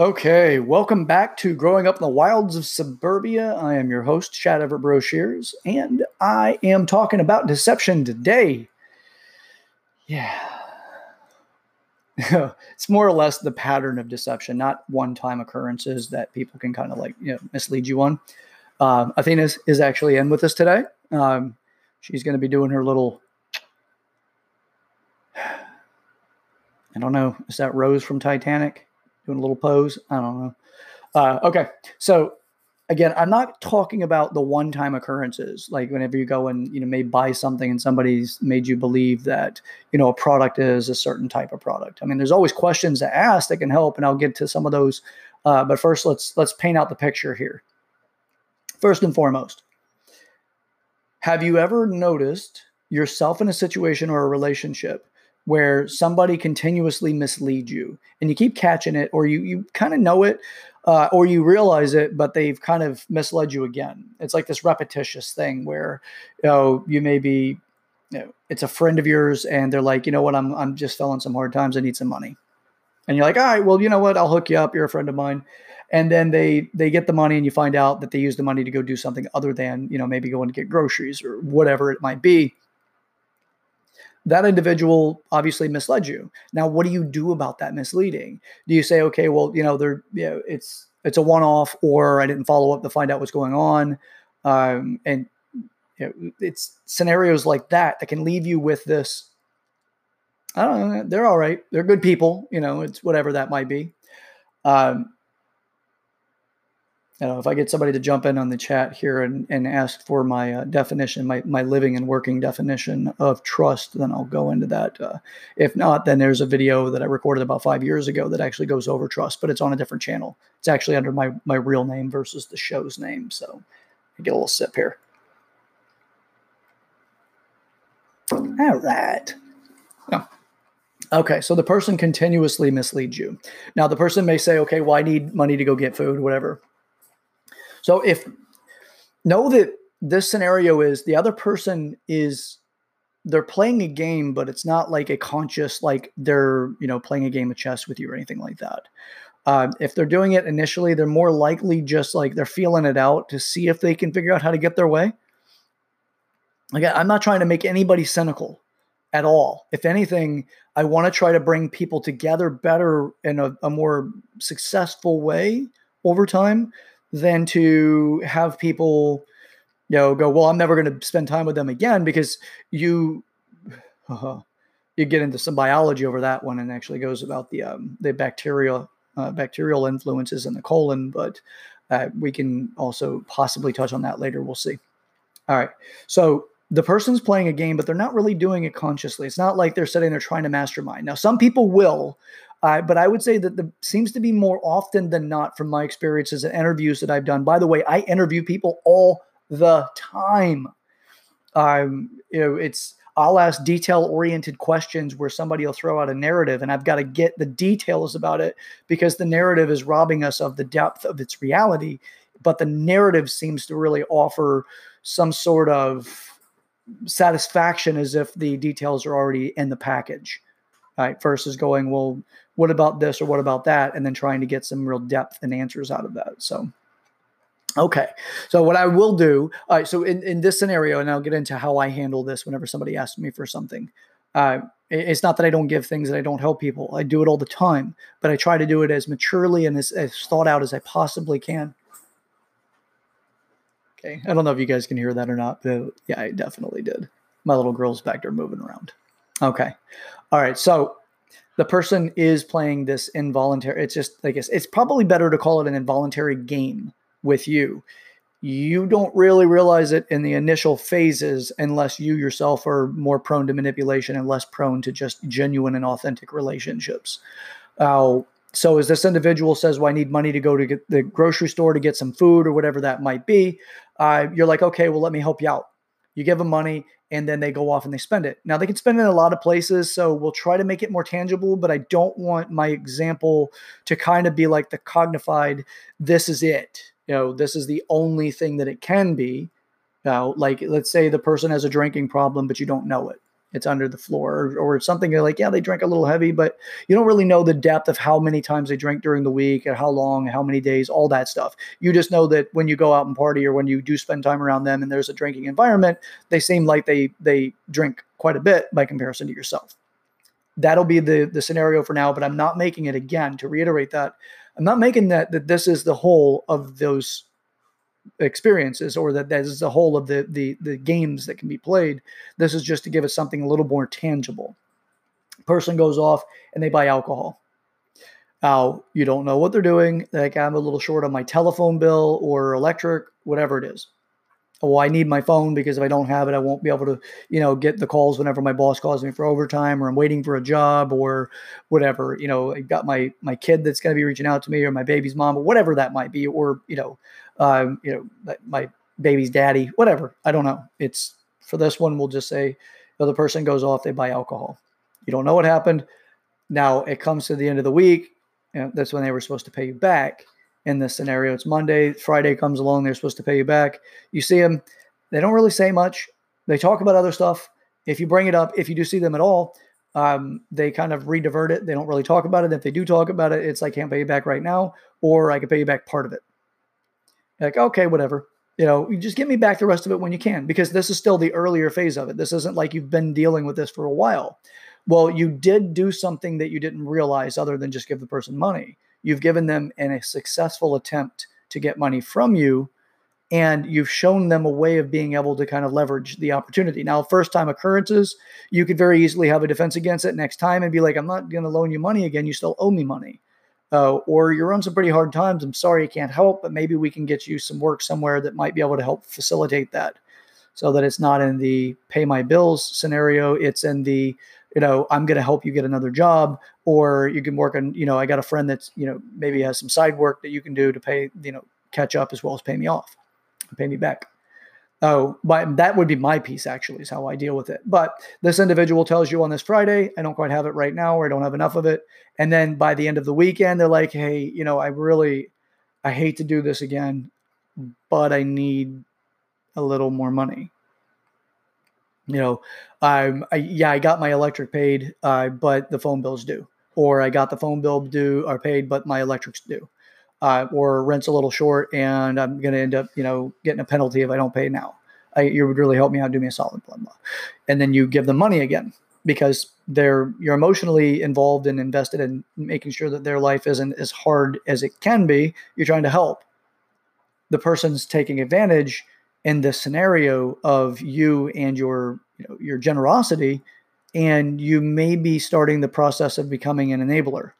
Okay, welcome back to Growing Up in the Wilds of Suburbia. I am your host, Chad Everett Broshears, and I am talking about deception today. Yeah. it's more or less the pattern of deception, not one time occurrences that people can kind of like you know, mislead you on. Um, Athena is, is actually in with us today. Um, she's going to be doing her little, I don't know, is that Rose from Titanic? Doing a little pose. I don't know. Uh, okay, so again, I'm not talking about the one-time occurrences, like whenever you go and you know may buy something and somebody's made you believe that you know a product is a certain type of product. I mean, there's always questions to ask that can help, and I'll get to some of those. Uh, but first, let's let's paint out the picture here. First and foremost, have you ever noticed yourself in a situation or a relationship where somebody continuously misleads you and you keep catching it or you you kind of know it uh, or you realize it but they've kind of misled you again. It's like this repetitious thing where you know you may be you know, it's a friend of yours and they're like you know what? I'm i'm just feeling some hard times. I need some money. And you're like all right well you know what? I'll hook you up. You're a friend of mine. And then they they get the money and you find out that they use the money to go do something other than you know maybe going to get groceries or whatever it might be that individual obviously misled you. Now, what do you do about that misleading? Do you say, okay, well, you know, they're, you know, it's it's a one-off, or I didn't follow up to find out what's going on, um, and you know, it's scenarios like that that can leave you with this. I don't know. They're all right. They're good people. You know, it's whatever that might be. Um, know, if I get somebody to jump in on the chat here and, and ask for my uh, definition, my, my living and working definition of trust, then I'll go into that. Uh, if not, then there's a video that I recorded about five years ago that actually goes over trust, but it's on a different channel. It's actually under my, my real name versus the show's name. So I get a little sip here. All right. Oh. Okay, so the person continuously misleads you. Now, the person may say, okay, well, I need money to go get food, whatever so if know that this scenario is the other person is they're playing a game, but it's not like a conscious like they're you know playing a game of chess with you or anything like that. Uh, if they're doing it initially, they're more likely just like they're feeling it out to see if they can figure out how to get their way. Again, I'm not trying to make anybody cynical at all. If anything, I want to try to bring people together better in a, a more successful way over time than to have people you know go well i'm never going to spend time with them again because you uh, you get into some biology over that one and actually goes about the um, the bacterial uh, bacterial influences in the colon but uh, we can also possibly touch on that later we'll see. All right so the person's playing a game but they're not really doing it consciously. It's not like they're sitting there trying to mastermind. Now some people will but I would say that the seems to be more often than not, from my experiences and interviews that I've done. By the way, I interview people all the time. Um, you know, it's I'll ask detail oriented questions where somebody will throw out a narrative, and I've got to get the details about it because the narrative is robbing us of the depth of its reality. But the narrative seems to really offer some sort of satisfaction as if the details are already in the package right? Versus going, well, what about this or what about that? And then trying to get some real depth and answers out of that. So, okay. So, what I will do, all right, so in, in this scenario, and I'll get into how I handle this whenever somebody asks me for something. Uh, it's not that I don't give things that I don't help people. I do it all the time, but I try to do it as maturely and as, as thought out as I possibly can. Okay. I don't know if you guys can hear that or not, but yeah, I definitely did. My little girl's back there moving around. Okay. All right. So the person is playing this involuntary. It's just, I guess, it's probably better to call it an involuntary game with you. You don't really realize it in the initial phases unless you yourself are more prone to manipulation and less prone to just genuine and authentic relationships. Uh, so as this individual says, "Well, I need money to go to the grocery store to get some food or whatever that might be," uh, you're like, "Okay, well, let me help you out." You give them money, and then they go off and they spend it. Now they can spend it in a lot of places, so we'll try to make it more tangible, but I don't want my example to kind of be like the cognified, this is it. You know, this is the only thing that it can be. Now, like let's say the person has a drinking problem, but you don't know it. It's under the floor or, or something like yeah they drink a little heavy but you don't really know the depth of how many times they drink during the week and how long how many days all that stuff. You just know that when you go out and party or when you do spend time around them and there's a drinking environment they seem like they they drink quite a bit by comparison to yourself. That'll be the the scenario for now but i'm not making it again to reiterate that i'm not making that that this is the whole of those experiences or that that is the whole of the the the games that can be played this is just to give us something a little more tangible. Person goes off and they buy alcohol. Now you don't know what they're doing like i'm a little short on my telephone bill or electric whatever it is. Oh i need my phone because if i don't have it i won't be able to you know get the calls whenever my boss calls me for overtime or i'm waiting for a job or whatever you know i got my my kid that's going to be reaching out to me or my baby's mom or whatever that might be or you know um, you know, my baby's daddy, whatever. I don't know. It's for this one, we'll just say the other person goes off, they buy alcohol. You don't know what happened. Now it comes to the end of the week. and that's when they were supposed to pay you back. In this scenario, it's Monday, Friday comes along, they're supposed to pay you back. You see them, they don't really say much. They talk about other stuff. If you bring it up, if you do see them at all, um, they kind of re-divert it. They don't really talk about it. If they do talk about it, it's like, can't pay you back right now, or I can pay you back part of it. Like, okay, whatever. You know, you just get me back the rest of it when you can, because this is still the earlier phase of it. This isn't like you've been dealing with this for a while. Well, you did do something that you didn't realize other than just give the person money. You've given them in a successful attempt to get money from you, and you've shown them a way of being able to kind of leverage the opportunity. Now, first time occurrences, you could very easily have a defense against it next time and be like, I'm not going to loan you money again. You still owe me money uh, or you're on some pretty hard times. I'm sorry you can't help, but maybe we can get you some work somewhere that might be able to help facilitate that so that it's not in the pay my bills scenario. It's in the, you know, I'm going to help you get another job, or you can work on, you know, I got a friend that's, you know, maybe has some side work that you can do to pay, you know, catch up as well as pay me off, pay me back. Oh, but that would be my piece actually, is how I deal with it. But this individual tells you on this Friday, I don't quite have it right now, or I don't have enough of it. And then by the end of the weekend, they're like, hey, you know, I really, I hate to do this again, but I need a little more money. You know, I'm, I, yeah, I got my electric paid, uh, but the phone bill's due. Or I got the phone bill due or paid, but my electric's due uh, or rent's a little short and I'm going to end up, you know, getting a penalty if I don't pay now. I, you would really help me out, do me a solid, blah, blah. And then you give them money again because they're you're emotionally involved and invested in making sure that their life isn't as hard as it can be. You're trying to help. The person's taking advantage in this scenario of you and your you know your generosity, and you may be starting the process of becoming an enabler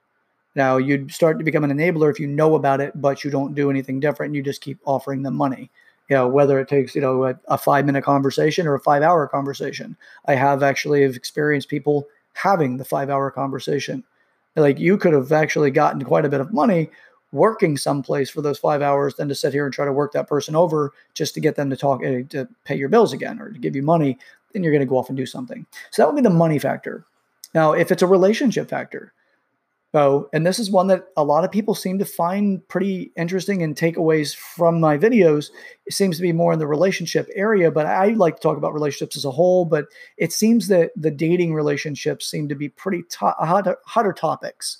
now, you'd start to become an enabler if you know about it, but you don't do anything different. And You just keep offering them money. You know, whether it takes, you know, a, a five minute conversation or a five hour conversation. I have actually experienced people having the five hour conversation. Like you could have actually gotten quite a bit of money working someplace for those five hours than to sit here and try to work that person over just to get them to talk eh, to pay your bills again or to give you money. Then you're going to go off and do something. So that would be the money factor. Now, if it's a relationship factor, so, and this is one that a lot of people seem to find pretty interesting and takeaways from my videos. It seems to be more in the relationship area, but I like to talk about relationships as a whole. But it seems that the dating relationships seem to be pretty to- hotter, hotter topics.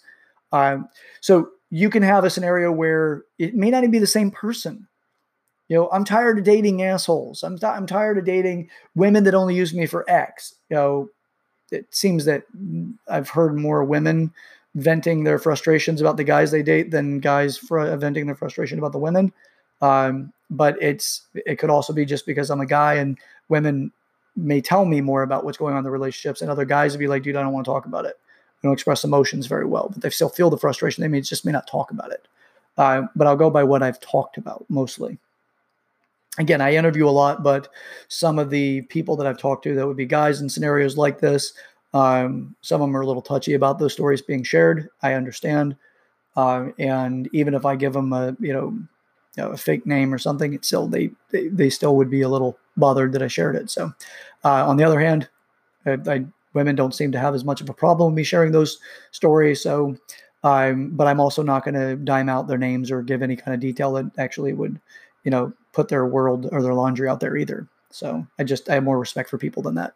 Um, so you can have a scenario where it may not even be the same person. You know, I'm tired of dating assholes. I'm, I'm tired of dating women that only use me for X. You know, it seems that I've heard more women venting their frustrations about the guys they date than guys fr- venting their frustration about the women. Um, but it's it could also be just because I'm a guy and women may tell me more about what's going on in the relationships, and other guys would be like, "Dude, I don't want to talk about it." They don't express emotions very well, but they still feel the frustration. They may just may not talk about it. Uh, but I'll go by what I've talked about mostly. Again, I interview a lot, but some of the people that I've talked to that would be guys in scenarios like this um, some of them are a little touchy about those stories being shared. I understand. Uh, and even if I give them a, you know, a fake name or something, it's still they, they, they still would be a little bothered that I shared it. So, uh, on the other hand, I, I, women don't seem to have as much of a problem with me sharing those stories. So, um, but I'm also not going to dime out their names or give any kind of detail that actually would, you know, put their world or their laundry out there either. So I just I have more respect for people than that.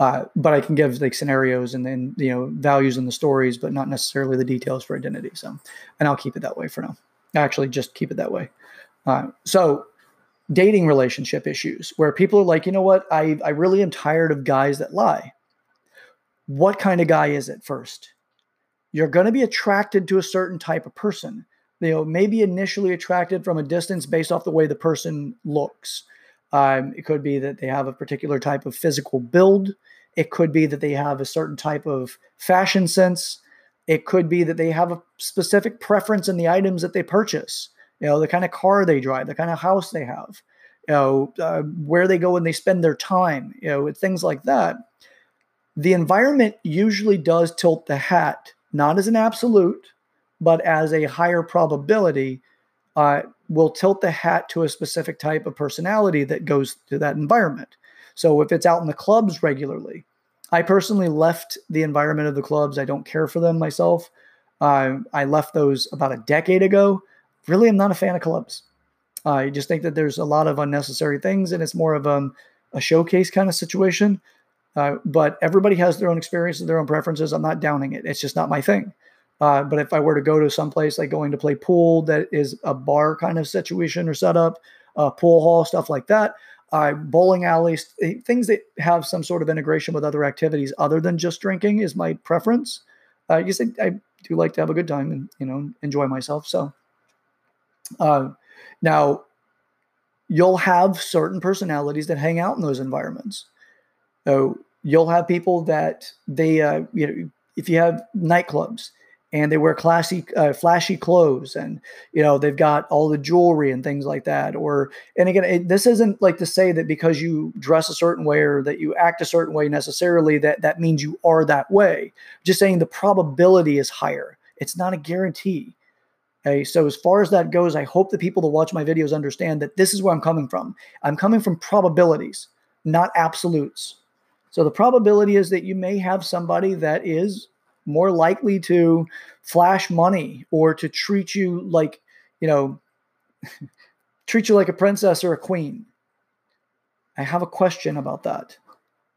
Uh, but I can give like scenarios and then you know values in the stories, but not necessarily the details for identity. So, and I'll keep it that way for now. Actually, just keep it that way. Uh, so, dating relationship issues where people are like, you know what, I I really am tired of guys that lie. What kind of guy is it first? You're going to be attracted to a certain type of person. You know, maybe initially attracted from a distance based off the way the person looks um, it could be that they have a particular type of physical build. It could be that they have a certain type of fashion sense. It could be that they have a specific preference in the items that they purchase. You know, the kind of car they drive, the kind of house they have, you know, uh, where they go and they spend their time, you know, things like that. The environment usually does tilt the hat, not as an absolute, but as a higher probability uh, will tilt the hat to a specific type of personality that goes to that environment. So if it's out in the clubs regularly, I personally left the environment of the clubs. I don't care for them myself. Uh, I left those about a decade ago. Really, I'm not a fan of clubs. I just think that there's a lot of unnecessary things, and it's more of um, a showcase kind of situation. Uh, but everybody has their own experiences, their own preferences. I'm not downing it. It's just not my thing. Uh, but if I were to go to some place like going to play pool that is a bar kind of situation or setup, uh, pool hall, stuff like that, uh, bowling alleys, eh, things that have some sort of integration with other activities other than just drinking is my preference. Uh, you say I do like to have a good time and you know enjoy myself. So uh, now you'll have certain personalities that hang out in those environments. So you'll have people that they uh, you know if you have nightclubs and they wear classy uh, flashy clothes and you know they've got all the jewelry and things like that or and again it, this isn't like to say that because you dress a certain way or that you act a certain way necessarily that that means you are that way. Just saying the probability is higher. It's not a guarantee. Okay so as far as that goes i hope the people that watch my videos understand that this is where i'm coming from. I'm coming from probabilities not absolutes. So the probability is that you may have somebody that is more likely to flash money or to treat you like, you know, treat you like a princess or a queen. I have a question about that.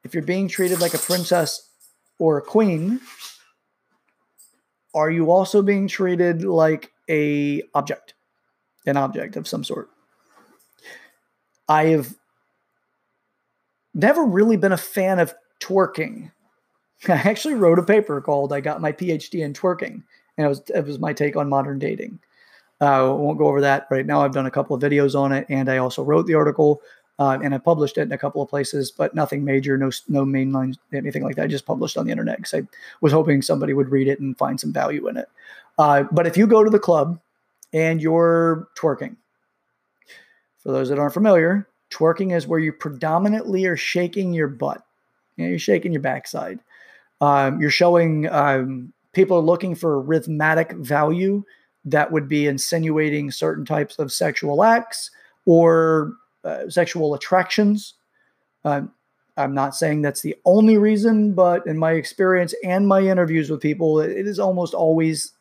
If you're being treated like a princess or a queen, are you also being treated like a object, an object of some sort? I have never really been a fan of twerking. I actually wrote a paper called "I Got My PhD in Twerking," and it was it was my take on modern dating. Uh, I won't go over that right now. I've done a couple of videos on it, and I also wrote the article, uh, and I published it in a couple of places, but nothing major, no no mainline, anything like that. I just published on the internet because I was hoping somebody would read it and find some value in it. Uh, but if you go to the club and you're twerking, for those that aren't familiar, twerking is where you predominantly are shaking your butt. You know, you're shaking your backside. Um, you're showing um, people are looking for rhythmatic value that would be insinuating certain types of sexual acts or uh, sexual attractions. Uh, I'm not saying that's the only reason, but in my experience and my interviews with people, it is almost always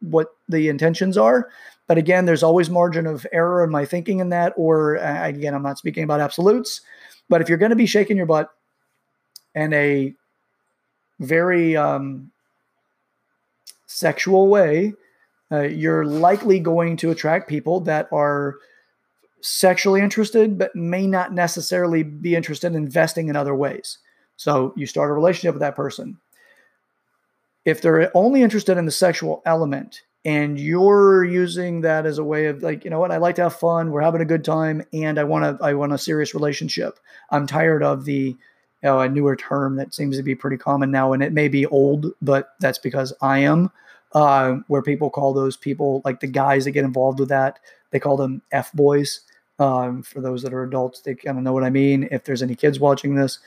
what the intentions are. But again, there's always margin of error in my thinking in that. Or uh, again, I'm not speaking about absolutes. But if you're going to be shaking your butt and a very um, sexual way, uh, you're likely going to attract people that are sexually interested, but may not necessarily be interested in investing in other ways. So you start a relationship with that person. If they're only interested in the sexual element and you're using that as a way of like, you know what, I like to have fun, we're having a good time, and I want to I want a serious relationship. I'm tired of the you know, a newer term that seems to be pretty common now, and it may be old, but that's because I am. Uh, where people call those people like the guys that get involved with that, they call them f boys. Um, for those that are adults, they kind of know what I mean. If there's any kids watching this,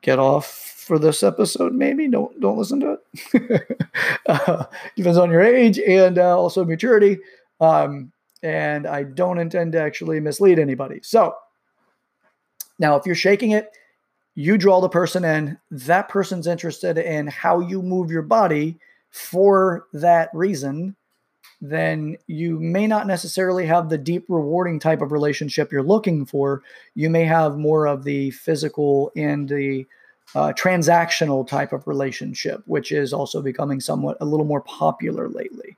get off for this episode. Maybe don't don't listen to it. uh, depends on your age and uh, also maturity. Um, and I don't intend to actually mislead anybody. So now, if you're shaking it you draw the person in, that person's interested in how you move your body for that reason. then you may not necessarily have the deep, rewarding type of relationship you're looking for. You may have more of the physical and the uh, transactional type of relationship, which is also becoming somewhat a little more popular lately.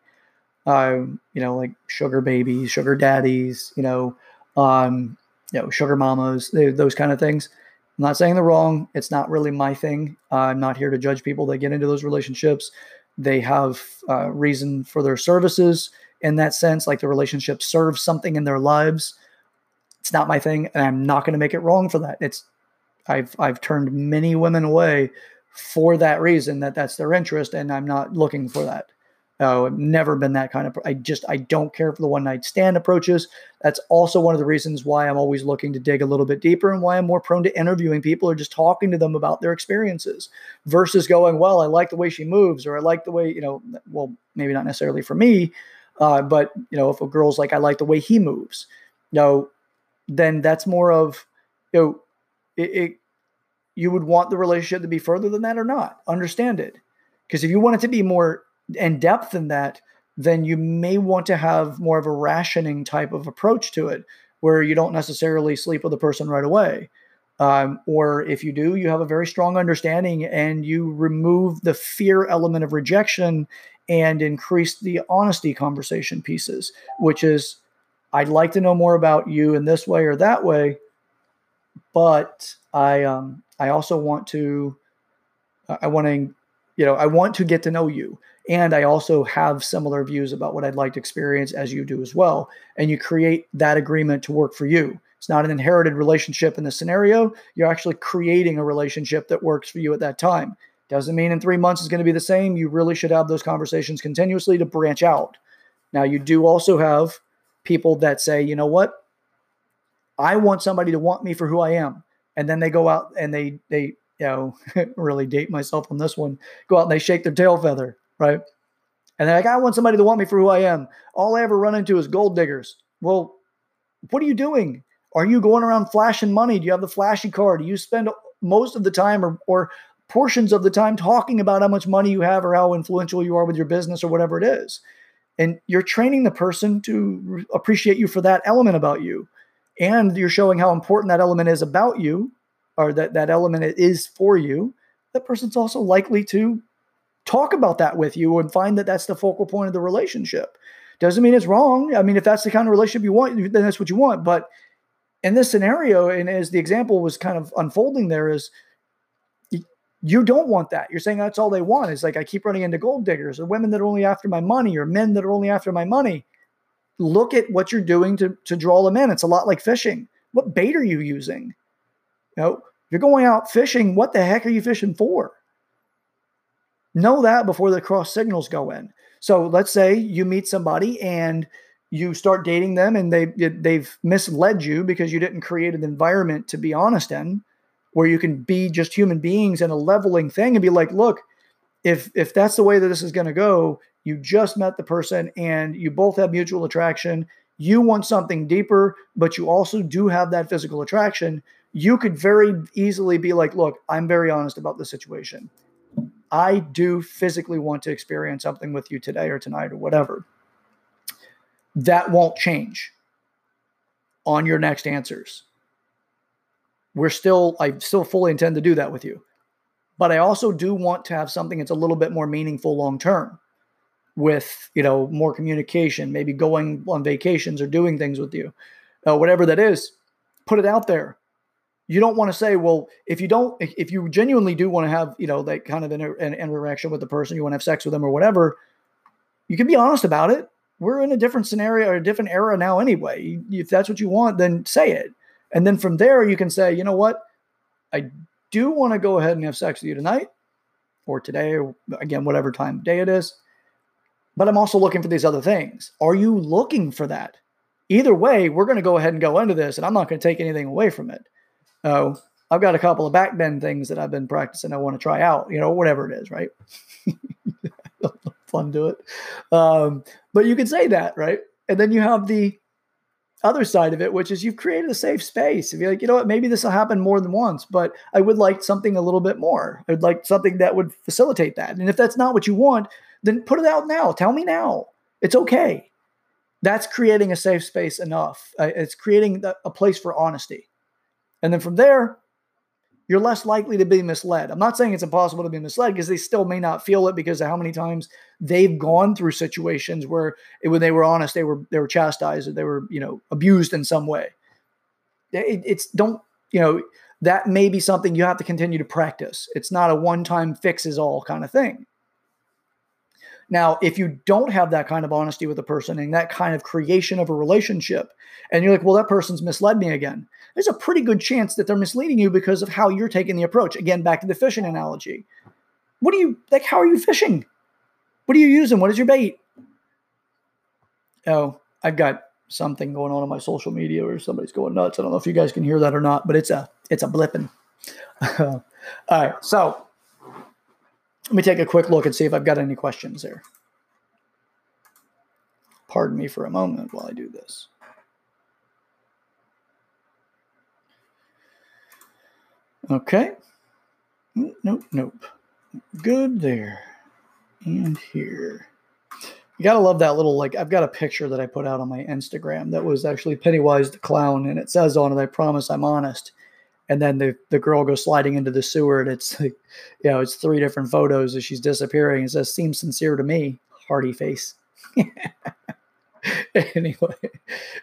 Um, you know, like sugar babies, sugar daddies, you know, um, you know, sugar mamas, those kind of things. I'm not saying they're wrong. It's not really my thing. I'm not here to judge people that get into those relationships. They have uh, reason for their services in that sense, like the relationship serves something in their lives. It's not my thing, and I'm not going to make it wrong for that. It's I've I've turned many women away for that reason that that's their interest, and I'm not looking for that. Oh, I've never been that kind of. I just I don't care for the one night stand approaches. That's also one of the reasons why I'm always looking to dig a little bit deeper and why I'm more prone to interviewing people or just talking to them about their experiences versus going, well, I like the way she moves or I like the way you know. Well, maybe not necessarily for me, uh, but you know, if a girl's like, I like the way he moves, you know, then that's more of you know, it, it you would want the relationship to be further than that or not. Understand it, because if you want it to be more and depth in that, then you may want to have more of a rationing type of approach to it, where you don't necessarily sleep with a person right away. Um, or if you do, you have a very strong understanding and you remove the fear element of rejection and increase the honesty conversation pieces, which is I'd like to know more about you in this way or that way, but I um, I also want to I want to you know I want to get to know you and I also have similar views about what I'd like to experience as you do as well. And you create that agreement to work for you. It's not an inherited relationship in the scenario. You're actually creating a relationship that works for you at that time. Doesn't mean in three months is going to be the same. You really should have those conversations continuously to branch out. Now, you do also have people that say, you know what? I want somebody to want me for who I am. And then they go out and they, they, you know, really date myself on this one, go out and they shake their tail feather right? And like, I want somebody to want me for who I am. All I ever run into is gold diggers. Well, what are you doing? Are you going around flashing money? Do you have the flashy car? Do you spend most of the time or, or portions of the time talking about how much money you have or how influential you are with your business or whatever it is? And you're training the person to appreciate you for that element about you. And you're showing how important that element is about you or that that element is for you. That person's also likely to talk about that with you and find that that's the focal point of the relationship. Doesn't mean it's wrong. I mean, if that's the kind of relationship you want, then that's what you want. But in this scenario, and as the example was kind of unfolding there, is you don't want that. You're saying that's all they want. Is like I keep running into gold diggers or women that are only after my money or men that are only after my money. Look at what you're doing to, to draw them in. It's a lot like fishing. What bait are you using? You know, you're going out fishing. What the heck are you fishing for? Know that before the cross signals go in. So let's say you meet somebody and you start dating them and they they've misled you because you didn't create an environment to be honest in where you can be just human beings and a leveling thing and be like, look, if if that's the way that this is going to go, you just met the person and you both have mutual attraction. You want something deeper, but you also do have that physical attraction. You could very easily be like, look, I'm very honest about the situation. I do physically want to experience something with you today or tonight or whatever. That won't change on your next answers. We're still, I still fully intend to do that with you. But I also do want to have something that's a little bit more meaningful long term with, you know, more communication, maybe going on vacations or doing things with you, uh, whatever that is. Put it out there you don't want to say, well, if you don't, if you genuinely do want to have, you know, that kind of an, an interaction with the person, you want to have sex with them or whatever, you can be honest about it. We're in a different scenario or a different era now anyway. If that's what you want, then say it. And then from there, you can say, you know what? I do want to go ahead and have sex with you tonight or today or again, whatever time of day it is. But I'm also looking for these other things. Are you looking for that? Either way, we're going to go ahead and go into this, and I'm not going to take anything away from it oh, I've got a couple of back bend things that I've been practicing. I want to try out, you know, whatever it is, right? Fun to it. Um, but you can say that, right? And then you have the other side of it, which is you've created a safe space. If you're like, you know what, maybe this will happen more than once, but I would like something a little bit more. I'd like something that would facilitate that. And if that's not what you want, then put it out now. Tell me now. It's okay. That's creating a safe space enough. It's creating a place for honesty. And then from there, you're less likely to be misled. I'm not saying it's impossible to be misled because they still may not feel it because of how many times they've gone through situations where it, when they were honest, they were they were chastised or they were you know abused in some way. It, it's don't you know that may be something you have to continue to practice. It's not a one time fixes all kind of thing. Now, if you don't have that kind of honesty with a person and that kind of creation of a relationship, and you're like, well, that person's misled me again, there's a pretty good chance that they're misleading you because of how you're taking the approach. Again, back to the fishing analogy. What do you like? How are you fishing? What are you using? What is your bait? Oh, I've got something going on on my social media where somebody's going nuts. I don't know if you guys can hear that or not, but it's a it's a blipping. All right, so let me take a quick look and see if I've got any questions there. Pardon me for a moment while I do this. Okay. Nope, nope. Good there. And here. You gotta love that little like I've got a picture that I put out on my Instagram that was actually Pennywise the clown, and it says on it, I promise I'm honest. And then the, the girl goes sliding into the sewer, and it's like, you know, it's three different photos as she's disappearing. It says, seems sincere to me, hearty face. anyway,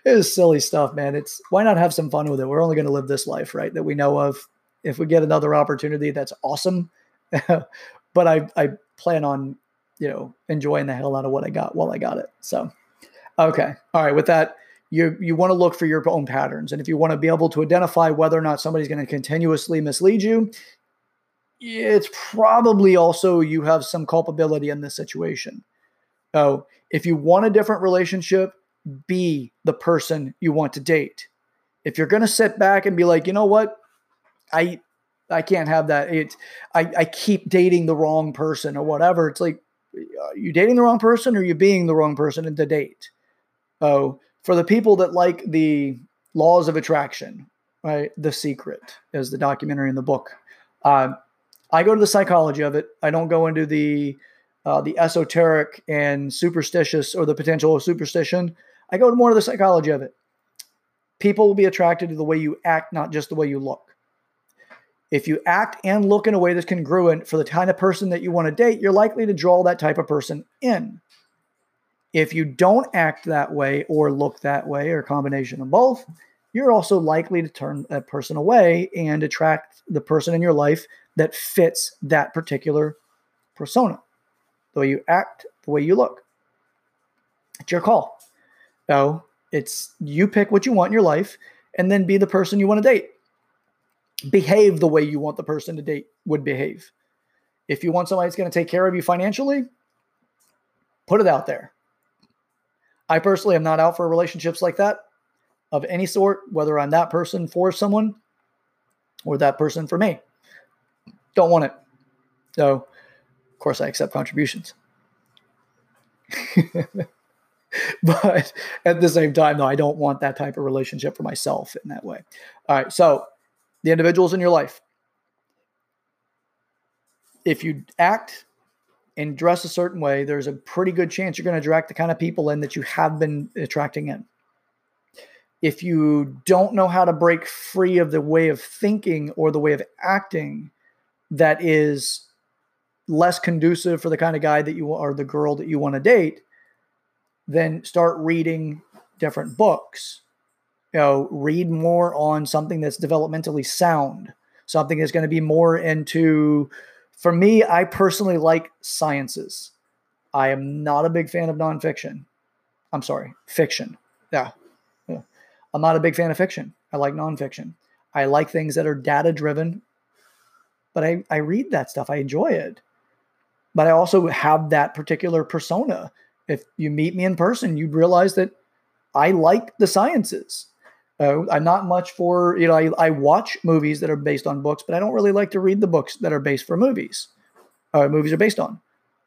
it was silly stuff, man. It's why not have some fun with it? We're only gonna live this life, right? That we know of. If we get another opportunity, that's awesome. but I I plan on you know enjoying the hell out of what I got while I got it. So okay, all right. With that, you you want to look for your own patterns, and if you want to be able to identify whether or not somebody's going to continuously mislead you, it's probably also you have some culpability in this situation. So if you want a different relationship, be the person you want to date. If you're going to sit back and be like, you know what, I I can't have that. It I, I keep dating the wrong person or whatever. It's like are you dating the wrong person or are you being the wrong person in the date? Oh, for the people that like the laws of attraction, right? The Secret is the documentary in the book. Uh, I go to the psychology of it. I don't go into the uh, the esoteric and superstitious or the potential of superstition. I go to more of the psychology of it. People will be attracted to the way you act, not just the way you look. If you act and look in a way that's congruent for the kind of person that you want to date, you're likely to draw that type of person in. If you don't act that way or look that way or combination of both, you're also likely to turn that person away and attract the person in your life that fits that particular persona. The way you act, the way you look. It's your call. So it's you pick what you want in your life and then be the person you want to date behave the way you want the person to date would behave. If you want somebody that's going to take care of you financially, put it out there. I personally am not out for relationships like that of any sort, whether I'm that person for someone or that person for me. Don't want it. So, of course, I accept contributions. but at the same time, though, I don't want that type of relationship for myself in that way. All right. So, the individuals in your life. If you act and dress a certain way, there's a pretty good chance you're going to attract the kind of people in that you have been attracting in. If you don't know how to break free of the way of thinking or the way of acting that is less conducive for the kind of guy that you are, the girl that you want to date, then start reading different books you know, read more on something that's developmentally sound, something that's going to be more into. For me, I personally like sciences. I am not a big fan of nonfiction. I'm sorry, fiction. Yeah. yeah. I'm not a big fan of fiction. I like nonfiction. I like things that are data driven, but I, I read that stuff. I enjoy it. But I also have that particular persona. If you meet me in person, you'd realize that I like the sciences. Uh, I'm not much for, you know, I, I watch movies that are based on books, but I don't really like to read the books that are based for movies. Uh, movies are based on.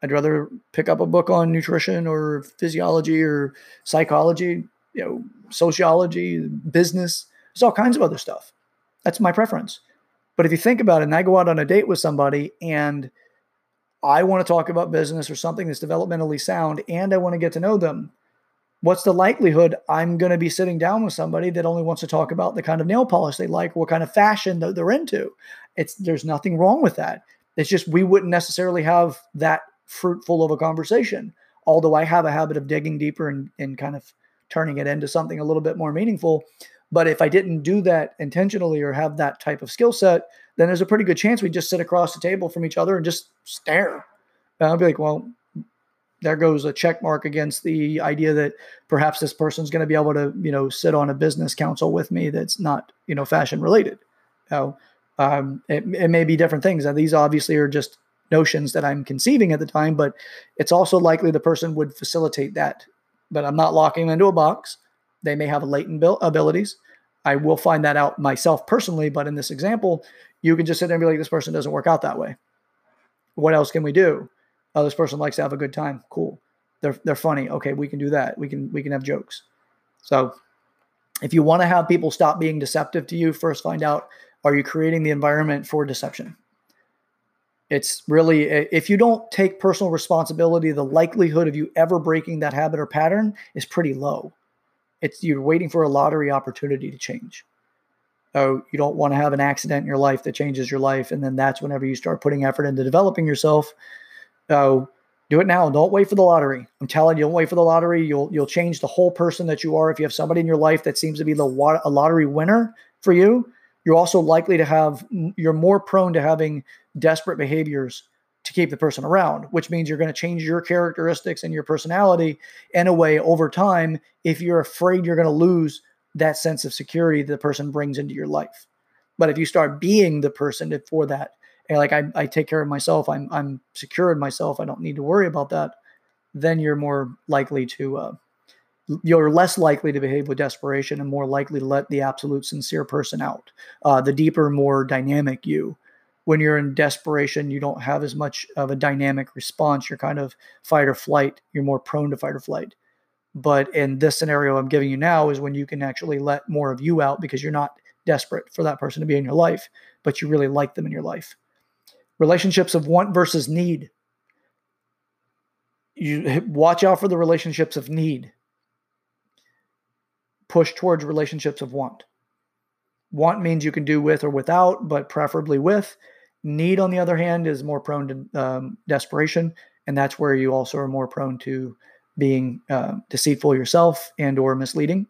I'd rather pick up a book on nutrition or physiology or psychology, you know, sociology, business. There's all kinds of other stuff. That's my preference. But if you think about it, and I go out on a date with somebody and I want to talk about business or something that's developmentally sound and I want to get to know them, what's the likelihood I'm going to be sitting down with somebody that only wants to talk about the kind of nail polish they like, what kind of fashion that they're into? It's there's nothing wrong with that. It's just we wouldn't necessarily have that fruitful of a conversation. Although I have a habit of digging deeper and, and kind of turning it into something a little bit more meaningful. But if I didn't do that intentionally or have that type of skill set, then there's a pretty good chance we just sit across the table from each other and just stare. And I'll be like, well, there goes a check mark against the idea that perhaps this person's going to be able to, you know, sit on a business council with me that's not, you know, fashion related. You know, um, it, it may be different things. And these obviously are just notions that I'm conceiving at the time, but it's also likely the person would facilitate that. But I'm not locking them into a box. They may have latent abilities. I will find that out myself personally, but in this example, you can just sit there and be like, this person doesn't work out that way. What else can we do? Oh, this person likes to have a good time. Cool. They're they're funny. Okay, we can do that. We can we can have jokes. So if you want to have people stop being deceptive to you, first find out are you creating the environment for deception? It's really if you don't take personal responsibility, the likelihood of you ever breaking that habit or pattern is pretty low. It's you're waiting for a lottery opportunity to change. Oh, you don't want to have an accident in your life that changes your life, and then that's whenever you start putting effort into developing yourself. Oh, do it now. Don't wait for the lottery. I'm telling you, don't wait for the lottery. You'll you'll change the whole person that you are. If you have somebody in your life that seems to be the a lottery winner for you, you're also likely to have you're more prone to having desperate behaviors to keep the person around, which means you're going to change your characteristics and your personality in a way over time if you're afraid you're going to lose that sense of security that the person brings into your life. But if you start being the person for that, and like I, I take care of myself, I'm I'm secure in myself, I don't need to worry about that, then you're more likely to uh, you're less likely to behave with desperation and more likely to let the absolute sincere person out. Uh, the deeper, more dynamic you when you're in desperation, you don't have as much of a dynamic response. You're kind of fight or flight. You're more prone to fight or flight. But in this scenario I'm giving you now is when you can actually let more of you out because you're not desperate for that person to be in your life, but you really like them in your life. Relationships of want versus need. You watch out for the relationships of need. Push towards relationships of want. Want means you can do with or without, but preferably with. Need, on the other hand, is more prone to um, desperation, and that's where you also are more prone to being uh, deceitful yourself and or misleading,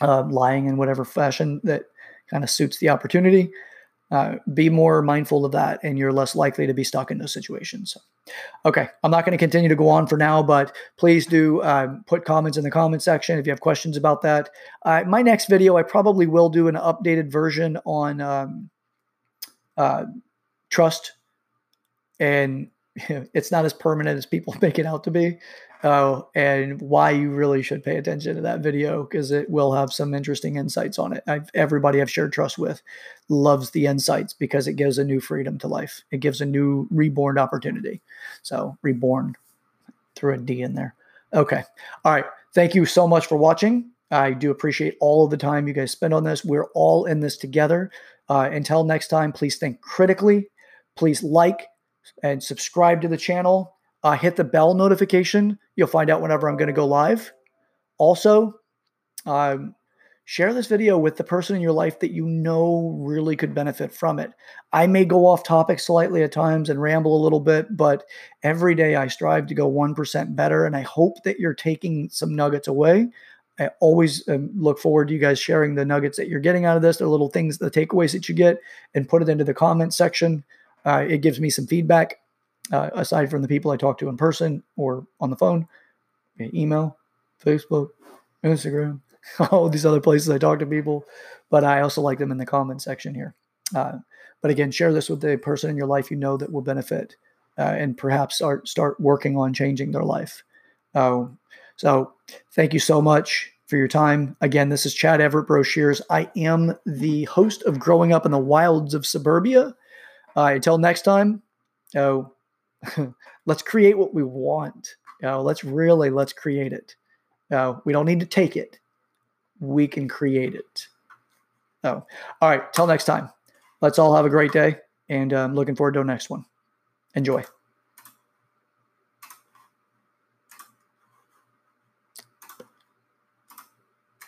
uh, lying in whatever fashion that kind of suits the opportunity. Uh, be more mindful of that, and you're less likely to be stuck in those situations. Okay, I'm not going to continue to go on for now, but please do uh, put comments in the comment section if you have questions about that. Uh, my next video, I probably will do an updated version on um, uh, trust, and it's not as permanent as people make it out to be. Uh, and why you really should pay attention to that video because it will have some interesting insights on it. I've, everybody I've shared trust with loves the insights because it gives a new freedom to life. It gives a new reborn opportunity. So reborn through a D in there. Okay. All right. Thank you so much for watching. I do appreciate all of the time you guys spend on this. We're all in this together. Uh, until next time, please think critically. Please like and subscribe to the channel. Uh, hit the bell notification. You'll find out whenever I'm going to go live. Also, um, share this video with the person in your life that you know really could benefit from it. I may go off topic slightly at times and ramble a little bit, but every day I strive to go 1% better. And I hope that you're taking some nuggets away. I always um, look forward to you guys sharing the nuggets that you're getting out of this, the little things, the takeaways that you get, and put it into the comment section. Uh, it gives me some feedback uh, aside from the people I talk to in person or on the phone, email, Facebook, Instagram, all these other places I talk to people. But I also like them in the comment section here. Uh, but again, share this with the person in your life you know that will benefit uh, and perhaps start, start working on changing their life. Uh, so thank you so much for your time. Again, this is Chad Everett Broshears. I am the host of Growing Up in the Wilds of Suburbia. Uh, until next time, oh, let's create what we want. Uh, let's really let's create it. Uh, we don't need to take it. We can create it. Oh, all right. Till next time. Let's all have a great day, and I'm um, looking forward to the next one. Enjoy.